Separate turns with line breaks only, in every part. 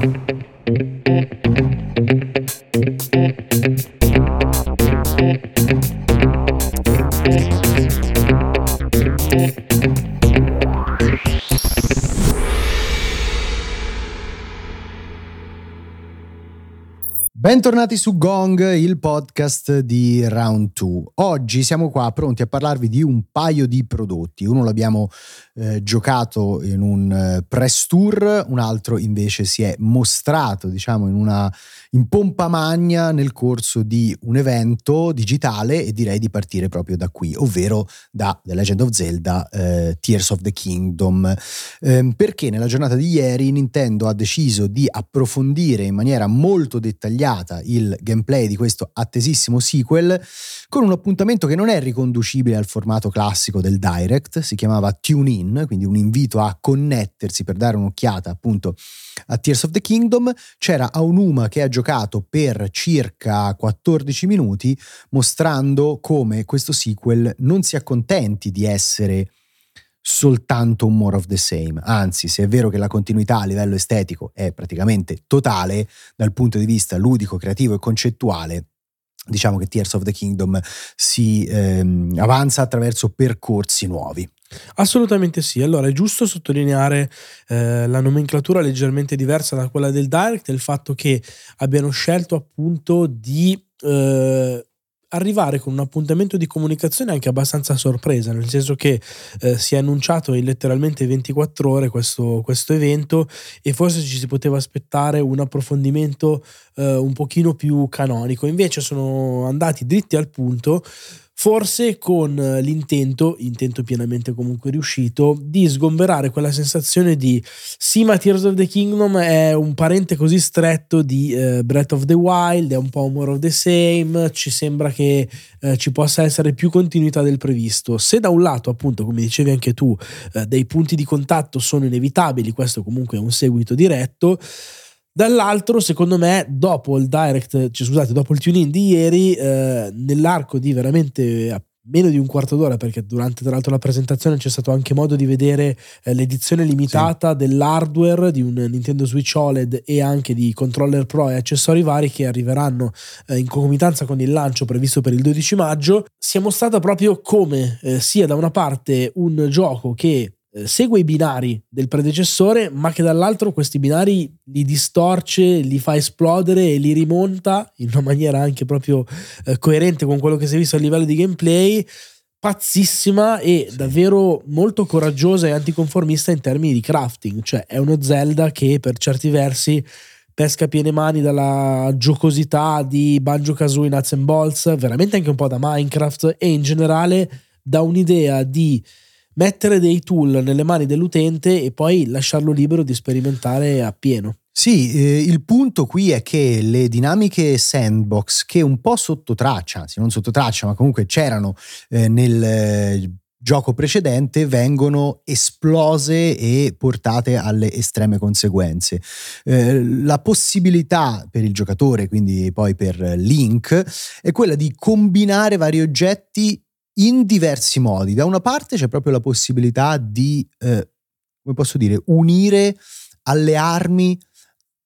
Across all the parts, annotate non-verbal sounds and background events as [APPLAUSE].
Thank you. Bentornati su Gong, il podcast di Round 2. Oggi siamo qua pronti a parlarvi di un paio di prodotti. Uno l'abbiamo eh, giocato in un eh, press tour, un altro invece si è mostrato, diciamo, in una in pompa magna nel corso di un evento digitale e direi di partire proprio da qui, ovvero da The Legend of Zelda eh, Tears of the Kingdom. Eh, perché nella giornata di ieri Nintendo ha deciso di approfondire in maniera molto dettagliata il gameplay di questo attesissimo sequel con un appuntamento che non è riconducibile al formato classico del Direct, si chiamava Tune In, quindi un invito a connettersi per dare un'occhiata appunto a Tears of the Kingdom. C'era Aonuma che ha giocato per circa 14 minuti mostrando come questo sequel non si accontenti di essere soltanto un more of the same. Anzi, se è vero che la continuità a livello estetico è praticamente totale, dal punto di vista ludico, creativo e concettuale, diciamo che Tears of the Kingdom si ehm, avanza attraverso percorsi nuovi.
Assolutamente sì, allora è giusto sottolineare eh, la nomenclatura leggermente diversa da quella del Direct il fatto che abbiano scelto appunto di eh, arrivare con un appuntamento di comunicazione anche abbastanza sorpresa, nel senso che eh, si è annunciato in letteralmente 24 ore questo, questo, evento e forse ci si poteva aspettare un approfondimento eh, un pochino più canonico, invece sono andati dritti al punto forse con eh, l'intento, intento pienamente comunque riuscito, di sgomberare quella sensazione di sì, ma Tears of the Kingdom è un parente così stretto di uh, Breath of the Wild, è un po' more of the same, ci sembra che uh, ci possa essere più continuità del previsto. Se da un lato, appunto, come dicevi anche tu, uh, dei punti di contatto sono inevitabili, questo comunque è un seguito diretto, Dall'altro, secondo me, dopo il direct, cioè, scusate, dopo il tune-in di ieri, eh, nell'arco di veramente meno di un quarto d'ora, perché durante tra l'altro la presentazione c'è stato anche modo di vedere eh, l'edizione limitata sì. dell'hardware di un Nintendo Switch OLED e anche di controller Pro e accessori vari che arriveranno eh, in concomitanza con il lancio previsto per il 12 maggio. Si è mostrata proprio come eh, sia da una parte un gioco che eh, segue i binari del predecessore, ma che dall'altro questi binari li distorce, li fa esplodere e li rimonta in una maniera anche proprio eh, coerente con quello che si è visto a livello di gameplay. Pazzissima e sì. davvero molto coraggiosa e anticonformista in termini di crafting, cioè è uno Zelda che per certi versi pesca piene mani dalla giocosità di Banjo Kazooie Nuts and Bolts, veramente anche un po' da Minecraft e in generale da un'idea di mettere dei tool nelle mani dell'utente e poi lasciarlo libero di sperimentare appieno.
Sì, eh, il punto qui è che le dinamiche sandbox che un po' sotto traccia, anzi non sotto traccia, ma comunque c'erano eh, nel eh, gioco precedente vengono esplose e portate alle estreme conseguenze. Eh, la possibilità per il giocatore, quindi poi per Link, è quella di combinare vari oggetti in diversi modi. Da una parte c'è proprio la possibilità di, eh, come posso dire, unire alle armi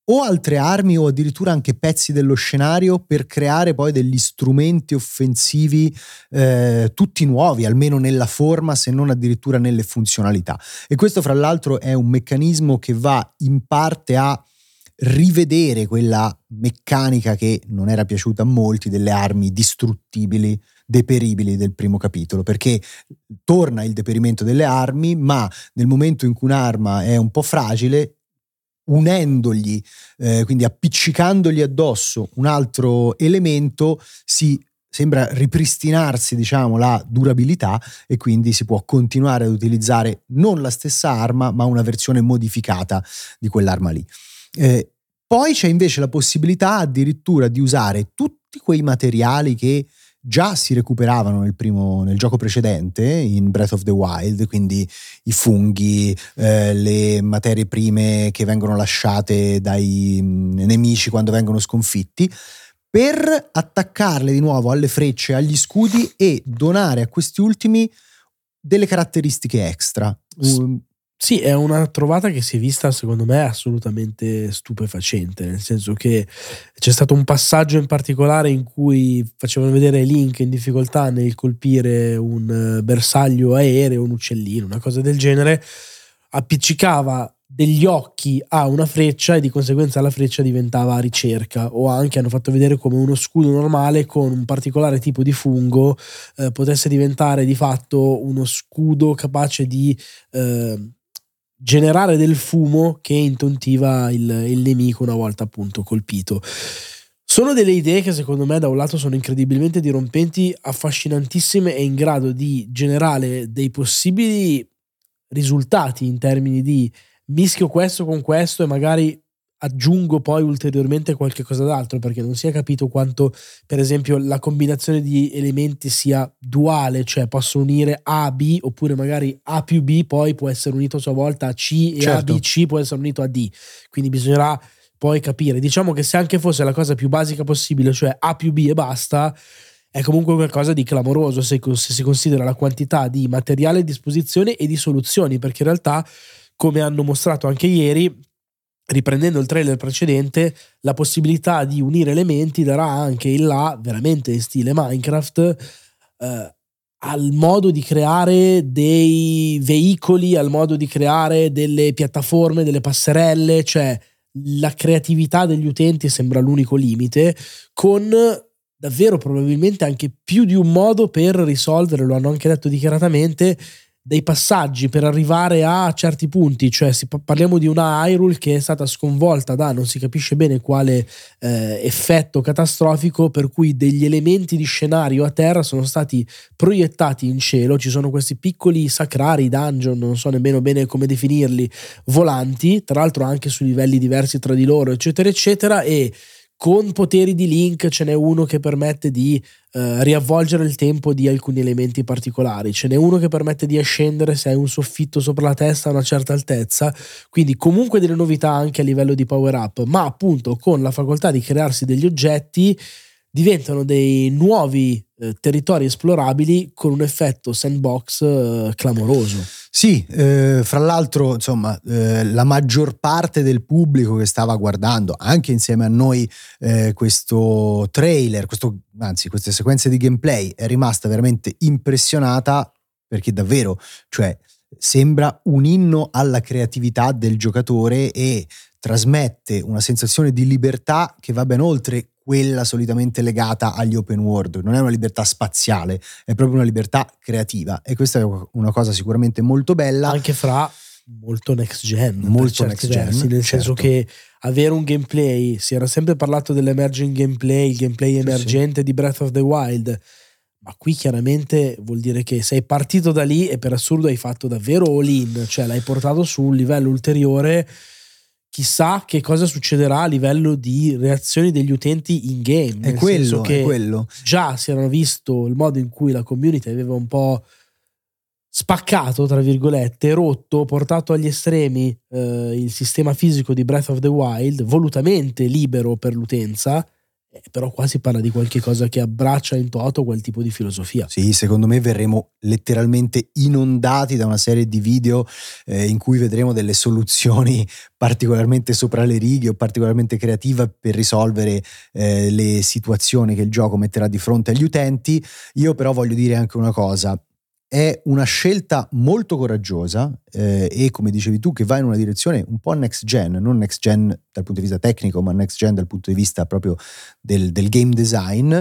o altre armi o addirittura anche pezzi dello scenario per creare poi degli strumenti offensivi eh, tutti nuovi, almeno nella forma, se non addirittura nelle funzionalità. E questo fra l'altro è un meccanismo che va in parte a rivedere quella meccanica che non era piaciuta a molti delle armi distruttibili deperibili del primo capitolo, perché torna il deperimento delle armi, ma nel momento in cui un'arma è un po' fragile, unendogli, eh, quindi appiccicandogli addosso un altro elemento, si sembra ripristinarsi diciamo la durabilità e quindi si può continuare ad utilizzare non la stessa arma ma una versione modificata di quell'arma lì. Eh, poi c'è invece la possibilità addirittura di usare tutti quei materiali che già si recuperavano nel, primo, nel gioco precedente, in Breath of the Wild, quindi i funghi, eh, le materie prime che vengono lasciate dai nemici quando vengono sconfitti, per attaccarle di nuovo alle frecce, agli scudi e donare a questi ultimi delle caratteristiche extra. Um,
Sì, è una trovata che si è vista secondo me assolutamente stupefacente, nel senso che c'è stato un passaggio in particolare in cui facevano vedere Link in difficoltà nel colpire un bersaglio aereo, un uccellino, una cosa del genere, appiccicava degli occhi a una freccia e di conseguenza la freccia diventava ricerca. O anche hanno fatto vedere come uno scudo normale con un particolare tipo di fungo eh, potesse diventare di fatto uno scudo capace di eh, generare del fumo che intontiva il, il nemico una volta appunto colpito. Sono delle idee che secondo me da un lato sono incredibilmente dirompenti, affascinantissime e in grado di generare dei possibili risultati in termini di mischio questo con questo e magari aggiungo poi ulteriormente qualche cosa d'altro perché non si è capito quanto per esempio la combinazione di elementi sia duale cioè posso unire A a B oppure magari A più B poi può essere unito a sua volta a C e certo. A B C può essere unito a D quindi bisognerà poi capire diciamo che se anche fosse la cosa più basica possibile cioè A più B e basta è comunque qualcosa di clamoroso se, se si considera la quantità di materiale a disposizione e di soluzioni perché in realtà come hanno mostrato anche ieri, riprendendo il trailer precedente, la possibilità di unire elementi darà anche il là, veramente in stile Minecraft, eh, al modo di creare dei veicoli, al modo di creare delle piattaforme, delle passerelle, cioè la creatività degli utenti sembra l'unico limite, con davvero probabilmente anche più di un modo per risolvere, lo hanno anche detto dichiaratamente, dei passaggi per arrivare a certi punti, cioè parliamo di una Hyrule che è stata sconvolta da non si capisce bene quale eh, effetto catastrofico per cui degli elementi di scenario a terra sono stati proiettati in cielo, ci sono questi piccoli sacrari, dungeon, non so nemmeno bene come definirli, volanti, tra l'altro anche su livelli diversi tra di loro, eccetera, eccetera, e con poteri di link ce n'è uno che permette di eh, riavvolgere il tempo di alcuni elementi particolari, ce n'è uno che permette di ascendere se hai un soffitto sopra la testa a una certa altezza, quindi comunque delle novità anche a livello di power up, ma appunto con la facoltà di crearsi degli oggetti diventano dei nuovi eh, territori esplorabili con un effetto sandbox eh, clamoroso.
Sì, eh, fra l'altro, insomma, eh, la maggior parte del pubblico che stava guardando, anche insieme a noi, eh, questo trailer, questo, anzi, queste sequenze di gameplay, è rimasta veramente impressionata perché davvero, cioè, sembra un inno alla creatività del giocatore e trasmette una sensazione di libertà che va ben oltre quella solitamente legata agli open world, non è una libertà spaziale, è proprio una libertà creativa e questa è una cosa sicuramente molto bella.
Anche fra molto next gen,
molto next gen,
versi, nel certo. senso che avere un gameplay, si era sempre parlato dell'emerging gameplay, il gameplay emergente sì. di Breath of the Wild, ma qui chiaramente vuol dire che sei partito da lì e per assurdo hai fatto davvero all in, cioè l'hai portato su un livello ulteriore chissà che cosa succederà a livello di reazioni degli utenti in game.
È quello, che è quello.
Già si erano visto il modo in cui la community aveva un po' spaccato, tra virgolette, rotto, portato agli estremi eh, il sistema fisico di Breath of the Wild, volutamente libero per l'utenza, eh, però qua si parla di qualche cosa che abbraccia in toto quel tipo di filosofia.
Sì, secondo me verremo letteralmente inondati da una serie di video eh, in cui vedremo delle soluzioni [LAUGHS] particolarmente sopra le righe o particolarmente creative per risolvere eh, le situazioni che il gioco metterà di fronte agli utenti. Io però voglio dire anche una cosa, è una scelta molto coraggiosa eh, e come dicevi tu che va in una direzione un po' next gen, non next gen dal punto di vista tecnico ma next gen dal punto di vista proprio del, del game design.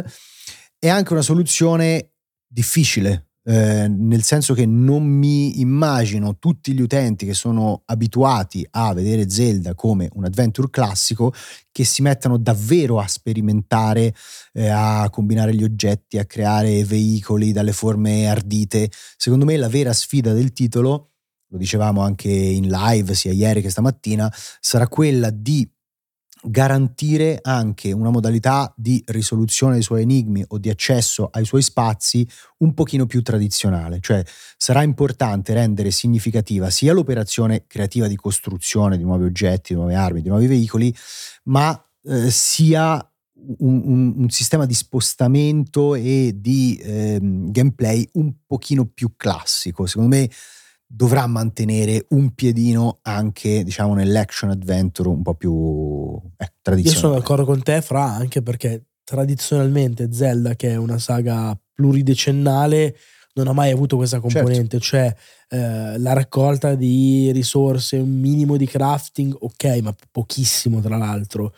È anche una soluzione difficile eh, nel senso che non mi immagino tutti gli utenti che sono abituati a vedere Zelda come un adventure classico che si mettano davvero a sperimentare, eh, a combinare gli oggetti, a creare veicoli dalle forme ardite. Secondo me la vera sfida del titolo, lo dicevamo anche in live sia ieri che stamattina, sarà quella di garantire anche una modalità di risoluzione dei suoi enigmi o di accesso ai suoi spazi un pochino più tradizionale, cioè sarà importante rendere significativa sia l'operazione creativa di costruzione di nuovi oggetti, di nuove armi, di nuovi veicoli, ma eh, sia un, un, un, sistema di spostamento e di eh, gameplay un pochino più classico. Secondo me dovrà mantenere un piedino anche diciamo nell'action adventure un po' più eh, tradizionale. Io
sono d'accordo con te, Fra, anche perché tradizionalmente Zelda, che è una saga pluridecennale, non ha mai avuto questa certo. componente, certo. cioè eh, la raccolta di risorse, un minimo di crafting, ok, ma pochissimo tra l'altro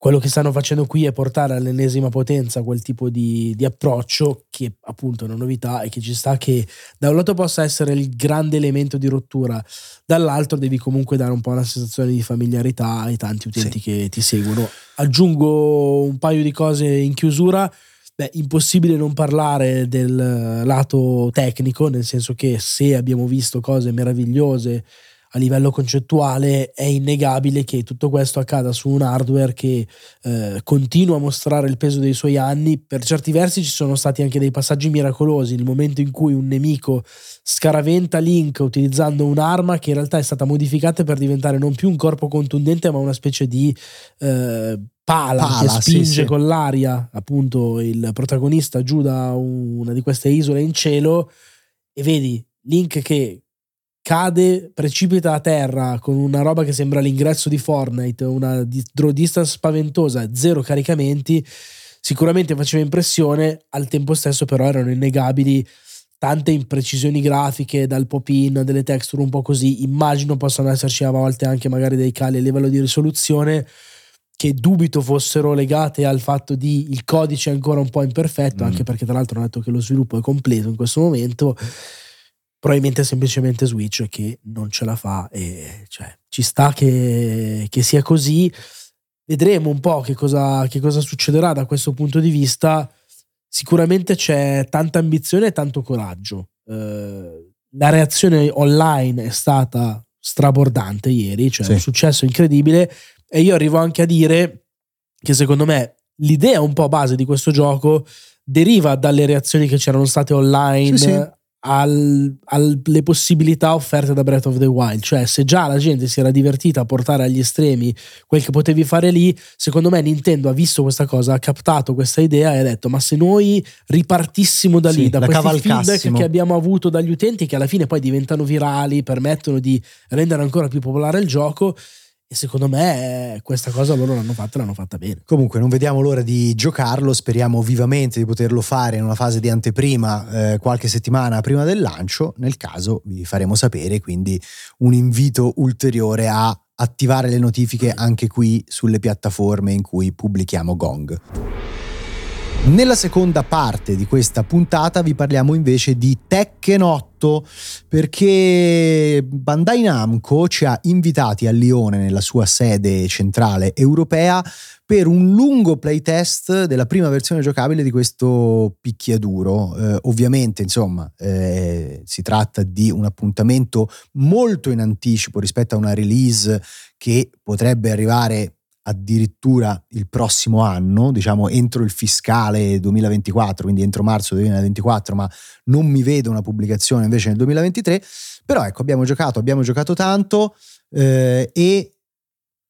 quello che stanno facendo qui è portare all'ennesima potenza quel tipo di, di, approccio che appunto è una novità e che ci sta che da un lato possa essere il grande elemento di rottura, dall'altro devi comunque dare un po' una sensazione di familiarità ai tanti utenti sì. che ti seguono. Aggiungo un paio di cose in chiusura. Beh, impossibile non parlare del lato tecnico, nel senso che se abbiamo visto cose meravigliose a livello concettuale è innegabile che tutto questo accada su un hardware che eh, continua a mostrare il peso dei suoi anni. Per certi versi ci sono stati anche dei passaggi miracolosi, il momento in cui un nemico scaraventa Link utilizzando un'arma che in realtà è stata modificata per diventare non più un corpo contundente ma una specie di... Eh, pala, pala, che spinge sì, sì. con l'aria appunto il protagonista giù da una di queste isole in cielo e vedi Link che cade, precipita a terra con una roba che sembra l'ingresso di Fortnite, una draw distance spaventosa, zero caricamenti, sicuramente faceva impressione, al tempo stesso però erano innegabili tante imprecisioni grafiche dal pop-in, delle texture un po' così, immagino possano esserci a volte anche magari dei cali a livello di risoluzione che dubito fossero legate al fatto di il codice ancora un po' imperfetto, mm. anche perché tra l'altro hanno detto che lo sviluppo è completo in questo momento probabilmente è semplicemente Switch che non ce la fa e cioè, ci sta che, che, sia così. Vedremo un po' che cosa, che cosa succederà da questo punto di vista. Sicuramente c'è tanta ambizione e tanto coraggio. Eh, la reazione online è stata strabordante ieri, cioè sì. un successo incredibile e io arrivo anche a dire che secondo me l'idea un po' base di questo gioco deriva dalle reazioni che c'erano state online sì, sì al, alle possibilità offerte da Breath of the Wild. Cioè, se già la gente si era divertita a portare agli estremi quel che potevi fare lì, secondo me Nintendo ha visto questa cosa, ha captato questa idea e ha detto: Ma se noi ripartissimo da lì, sì, da questi feedback che abbiamo avuto dagli utenti, che alla fine poi diventano virali, permettono di rendere ancora più popolare il gioco, e secondo me questa cosa loro l'hanno fatta e l'hanno fatta bene.
Comunque non vediamo l'ora di giocarlo, speriamo vivamente di poterlo fare in una fase di anteprima eh, qualche settimana prima del lancio, nel caso vi faremo sapere, quindi un invito ulteriore a attivare le notifiche anche qui sulle piattaforme in cui pubblichiamo Gong. Nella seconda parte di questa puntata vi parliamo invece di Tekken 8 perché Bandai Namco ci ha invitati a Lione nella sua sede centrale europea per un lungo playtest della prima versione giocabile di questo picchiaduro. Eh, ovviamente, insomma, eh, si tratta di un appuntamento molto in anticipo rispetto a una release che potrebbe arrivare addirittura il prossimo anno, diciamo entro il fiscale 2024, quindi entro marzo 2024, ma non mi vedo una pubblicazione invece nel 2023. Però ecco, abbiamo giocato, abbiamo giocato tanto eh, e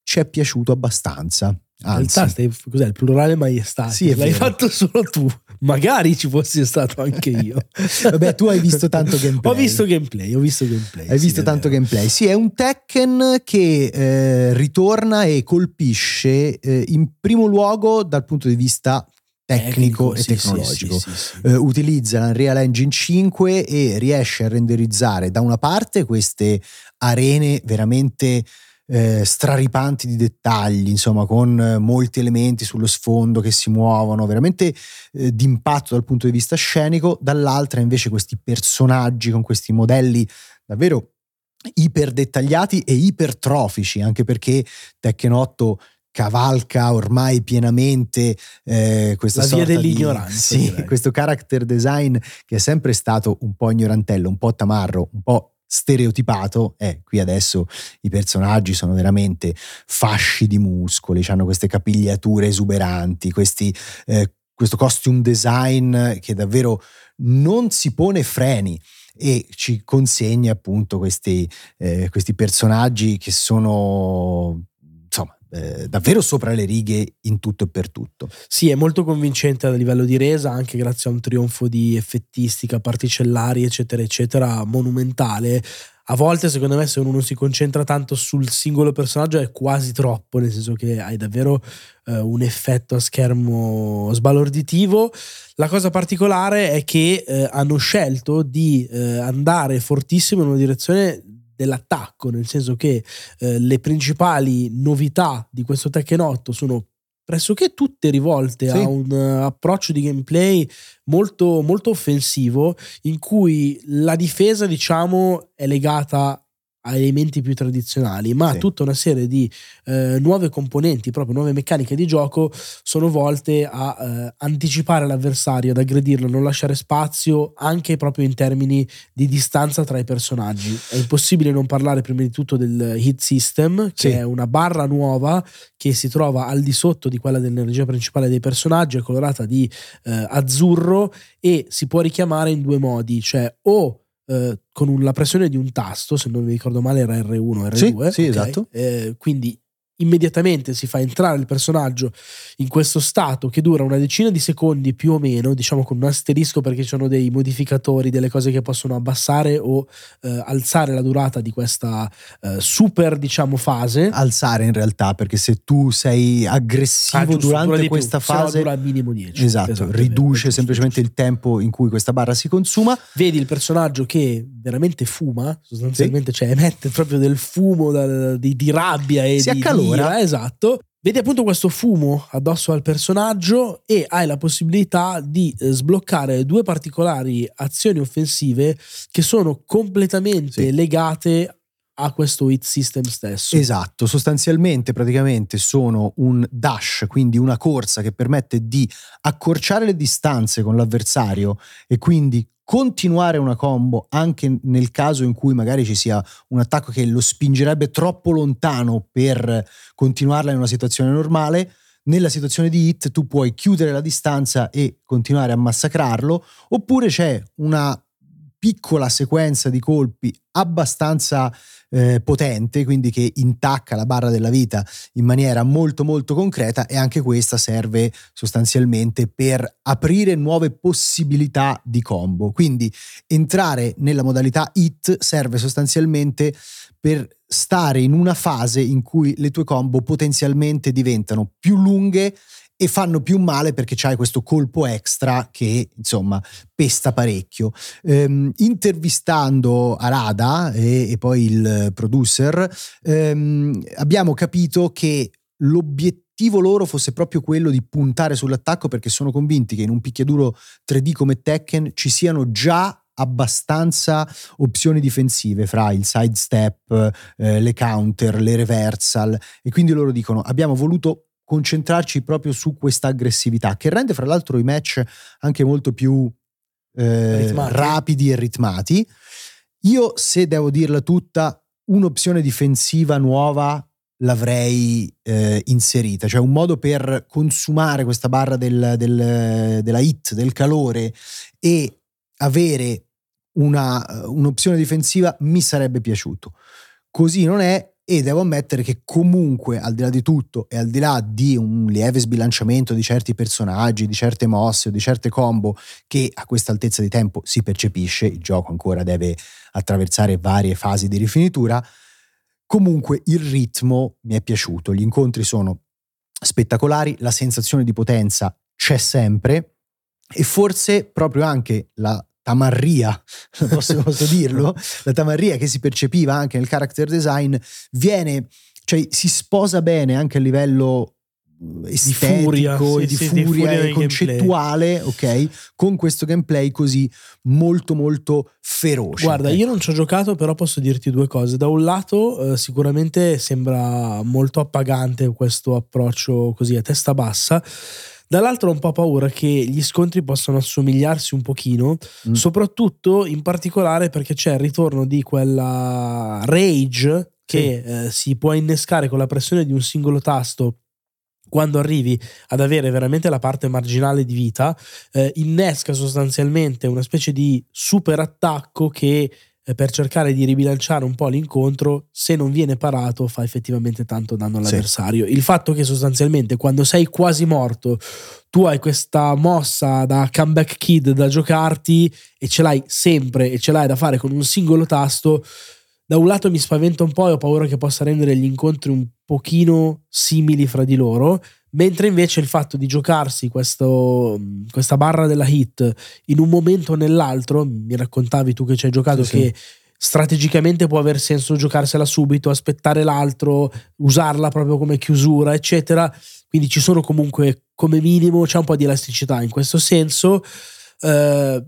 ci è piaciuto abbastanza.
Anzi. In realtà, cos'è il plurale maestà? Sì, l'hai vero. fatto solo tu. Magari ci fossi stato anche io. [LAUGHS]
Vabbè, tu hai visto tanto gameplay.
Ho visto gameplay, ho visto gameplay.
Hai sì, visto tanto vero. gameplay. Sì, è un Tekken che eh, ritorna e colpisce eh, in primo luogo dal punto di vista tecnico, tecnico e sì, tecnologico. Sì, eh, utilizza l'Unreal Engine 5 e riesce a renderizzare da una parte queste arene veramente eh, straripanti di dettagli, insomma, con eh, molti elementi sullo sfondo che si muovono, veramente eh, d'impatto dal punto di vista scenico, dall'altra invece questi personaggi con questi modelli davvero iper dettagliati e ipertrofici, anche perché Tekken 8 cavalca ormai pienamente eh, questa
la via dell'ignoranza
di, sì, questo character design che è sempre stato un po' ignorantello, un po' tamarro, un po' stereotipato, eh, qui adesso i personaggi sono veramente fasci di muscoli, hanno queste capigliature esuberanti, questi, eh, questo costume design che davvero non si pone freni e ci consegna appunto questi, eh, questi personaggi che sono eh, davvero sopra le righe in tutto e per tutto.
Sì, è molto convincente a livello di resa, anche grazie a un trionfo di effettistica, particellari, eccetera, eccetera, monumentale. A volte, secondo me, se uno si concentra tanto sul singolo personaggio è quasi troppo, nel senso che hai davvero eh, un effetto a schermo sbalorditivo. La cosa particolare è che eh, hanno scelto di eh, andare fortissimo in una direzione dell'attacco, nel senso che eh, le principali novità di questo Tekken 8 sono pressoché tutte rivolte sì. a un uh, approccio di gameplay molto, molto offensivo in cui la difesa diciamo è legata a elementi più tradizionali, ma sì. tutta una serie di eh, nuove componenti, proprio nuove meccaniche di gioco, sono volte a eh, anticipare l'avversario, ad aggredirlo, non lasciare spazio anche proprio in termini di distanza tra i personaggi. È impossibile non parlare prima di tutto del hit system, che sì. è una barra nuova che si trova al di sotto di quella dell'energia principale dei personaggi, è colorata di eh, azzurro e si può richiamare in due modi, cioè o eh, con la pressione di un tasto, se non mi ricordo male era R1, R2.
Sì, sì okay? esatto.
Eh, quindi immediatamente si fa entrare il personaggio in questo stato che dura una decina di secondi più o meno, diciamo con un asterisco perché ci sono dei modificatori, delle cose che possono abbassare o eh, alzare la durata di questa eh, super, diciamo, fase.
Alzare in realtà, perché se tu sei aggressivo ah, giusto, durante questa più, fase
dura al minimo 10.
Esatto, riduce semplicemente il tempo in cui questa barra si consuma.
Vedi il personaggio che veramente fuma, sostanzialmente, sì. cioè emette proprio del fumo da, di, di, rabbia e
si
di,
accalora
ira, esatto. Vedi appunto questo fumo addosso al personaggio e hai la possibilità di eh, sbloccare due particolari azioni offensive che sono completamente sì. legate a questo hit system stesso.
Esatto, sostanzialmente praticamente sono un dash, quindi una corsa che permette di accorciare le distanze con l'avversario e quindi continuare una combo anche nel caso in cui magari ci sia un attacco che lo spingerebbe troppo lontano per continuarla in una situazione normale. Nella situazione di hit tu puoi chiudere la distanza e continuare a massacrarlo, oppure c'è una piccola sequenza di colpi abbastanza eh, potente, quindi che intacca la barra della vita in maniera molto molto concreta e anche questa serve sostanzialmente per aprire nuove possibilità di combo. Quindi entrare nella modalità hit serve sostanzialmente per stare in una fase in cui le tue combo potenzialmente diventano più lunghe e fanno più male perché c'hai questo colpo extra che insomma pesta parecchio. Ehm, intervistando Arada e, e, poi il producer ehm, abbiamo capito che l'obiettivo loro fosse proprio quello di puntare sull'attacco perché sono convinti che in un picchiaduro 3D come Tekken ci siano già abbastanza opzioni difensive fra il sidestep, eh, le counter, le reversal e quindi loro dicono abbiamo voluto concentrarci proprio su questa aggressività, che rende fra l'altro i match anche molto più eh, rapidi e ritmati. Io, se devo dirla tutta, un'opzione difensiva nuova l'avrei eh, inserita, cioè un modo per consumare questa barra del, del, della hit, del calore e avere una, un'opzione difensiva mi sarebbe piaciuto. Così non è e devo ammettere che comunque al di là di tutto e al di là di un lieve sbilanciamento di certi personaggi, di certe mosse o di certe combo che a questa altezza di tempo si percepisce, il gioco ancora deve attraversare varie fasi di rifinitura, comunque il ritmo mi è piaciuto, gli incontri sono spettacolari, la sensazione di potenza c'è sempre e forse proprio anche la tamarria, posso, posso dirlo, la tamarria che si percepiva anche nel character design viene, cioè si sposa bene anche a livello estetico di furia, e di, sì, furia, di furia e concettuale, ok? Con questo gameplay così molto molto feroce.
Guarda, io non ci ho giocato, però posso dirti due cose. Da un lato, eh, sicuramente sembra molto appagante questo approccio così a testa bassa. Dall'altro ho un po' paura che gli scontri possano assomigliarsi un pochino, mm. soprattutto in particolare perché c'è il ritorno di quella rage che sì. eh, si può innescare con la pressione di un singolo tasto quando arrivi ad avere veramente la parte marginale di vita, eh, innesca sostanzialmente una specie di super attacco che per cercare di ribilanciare un po' l'incontro, se non viene parato fa effettivamente tanto danno all'avversario. Sì. Il fatto che sostanzialmente quando sei quasi morto tu hai questa mossa da comeback kid da giocarti e ce l'hai sempre e ce l'hai da fare con un singolo tasto, da un lato mi spaventa un po' e ho paura che possa rendere gli incontri un pochino simili fra di loro, mentre invece il fatto di giocarsi questo, questa barra della hit in un momento o nell'altro, mi raccontavi tu che ci hai giocato sì, che sì. strategicamente può aver senso giocarsela subito, aspettare l'altro, usarla proprio come chiusura, eccetera. Quindi ci sono comunque come minimo c'è un po' di elasticità in questo senso. Eh,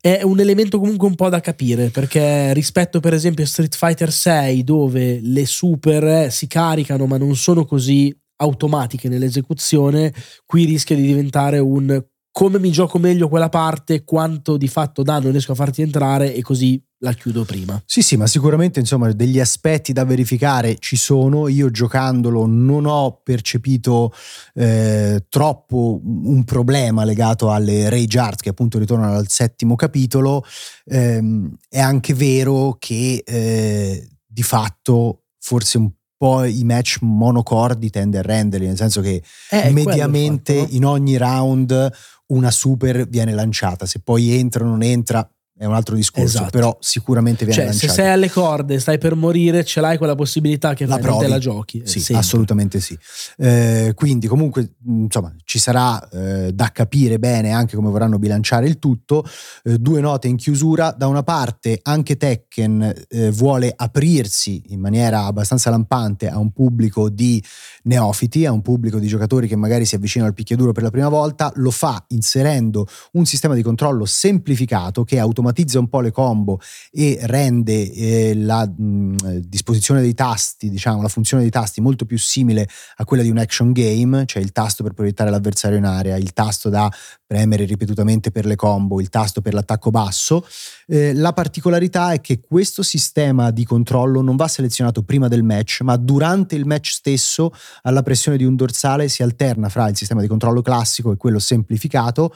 è un elemento comunque un po' da capire perché rispetto per esempio a Street Fighter 6 dove le super si caricano ma non sono così automatiche nell'esecuzione, qui rischia di diventare un come mi gioco meglio quella parte, quanto di fatto danno riesco a farti entrare e così la chiudo prima.
Sì, sì, ma sicuramente insomma degli aspetti da verificare ci sono. Io giocandolo non ho percepito eh, troppo un problema legato alle Rage Art che appunto ritornano al settimo capitolo. Eh, è anche vero che eh, di fatto forse un po' i match monocordi tende a renderli, nel senso che eh, mediamente fatto, no? in ogni round una super viene lanciata, se poi entra o non entra è un altro discorso, esatto. però sicuramente viene
cioè,
lanciato.
Se sei alle corde, stai per morire, ce l'hai quella possibilità che la provi, la giochi.
Sì, sempre. assolutamente sì. Eh, quindi comunque insomma ci sarà eh, da capire bene anche come vorranno bilanciare il tutto. Eh, due note in chiusura, da una parte anche Tekken eh, vuole aprirsi in maniera abbastanza lampante a un pubblico di neofiti, a un pubblico di giocatori che magari si avvicinano al picchiaduro per la prima volta, lo fa inserendo un sistema di controllo semplificato che automaticamente automatizza un po' le combo e rende eh, la mh, disposizione dei tasti, diciamo, la funzione dei tasti molto più simile a quella di un action game, cioè il tasto per proiettare l'avversario in area, il tasto da premere ripetutamente per le combo, il tasto per l'attacco basso. Eh, la particolarità è che questo sistema di controllo non va selezionato prima del match, ma durante il match stesso alla pressione di un dorsale si alterna fra il sistema di controllo classico e quello semplificato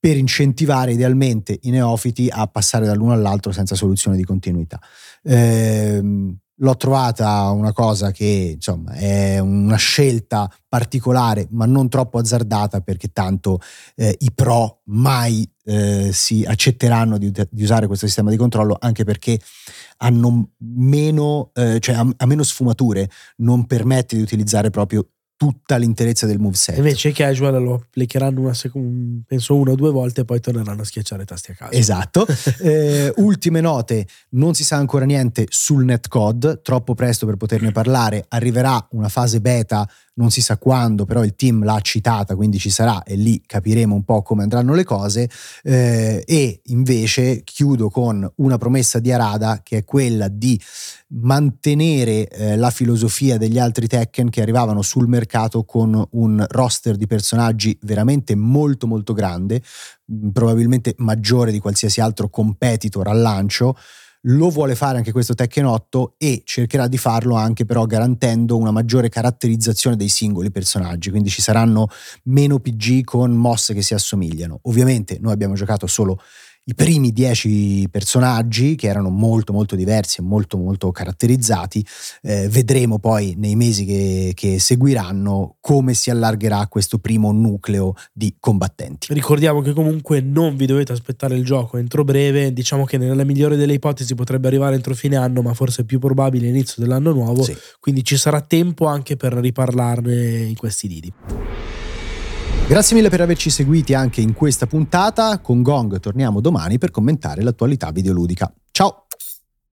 per incentivare idealmente i neofiti a passare dall'uno all'altro senza soluzione di continuità. Eh, l'ho trovata una cosa che insomma è una scelta particolare ma non troppo azzardata perché tanto eh, i pro mai eh, si accetteranno di, di, usare questo sistema di controllo anche perché hanno meno, eh, cioè ha, ha meno sfumature non permette di utilizzare proprio tutta l'interezza del moveset.
Invece i casual lo applicheranno una penso una o due volte e poi torneranno a schiacciare i tasti a caso.
Esatto. [LAUGHS] eh, ultime note, non si sa ancora niente sul netcode, troppo presto per poterne parlare, arriverà una fase beta non si sa quando, però il team l'ha citata, quindi ci sarà e lì capiremo un po' come andranno le cose. Eh, e invece chiudo con una promessa di Arada che è quella di mantenere eh, la filosofia degli altri Tekken che arrivavano sul mercato con un roster di personaggi veramente molto molto grande, probabilmente maggiore di qualsiasi altro competitor al lancio lo vuole fare anche questo Tekken 8 e cercherà di farlo anche però garantendo una maggiore caratterizzazione dei singoli personaggi, quindi ci saranno meno PG con mosse che si assomigliano. Ovviamente noi abbiamo giocato solo i primi dieci personaggi che erano molto molto diversi e molto molto caratterizzati eh, vedremo poi nei mesi che, che, seguiranno come si allargherà questo primo nucleo di combattenti.
Ricordiamo che comunque non vi dovete aspettare il gioco entro breve. Diciamo che nella migliore delle ipotesi potrebbe arrivare entro fine anno ma forse è più probabile inizio dell'anno nuovo. Sì. quindi ci sarà tempo anche per riparlarne in questi lidi
Grazie mille per averci seguiti anche in questa puntata. Con Gong torniamo domani per commentare l'attualità videoludica. Ciao!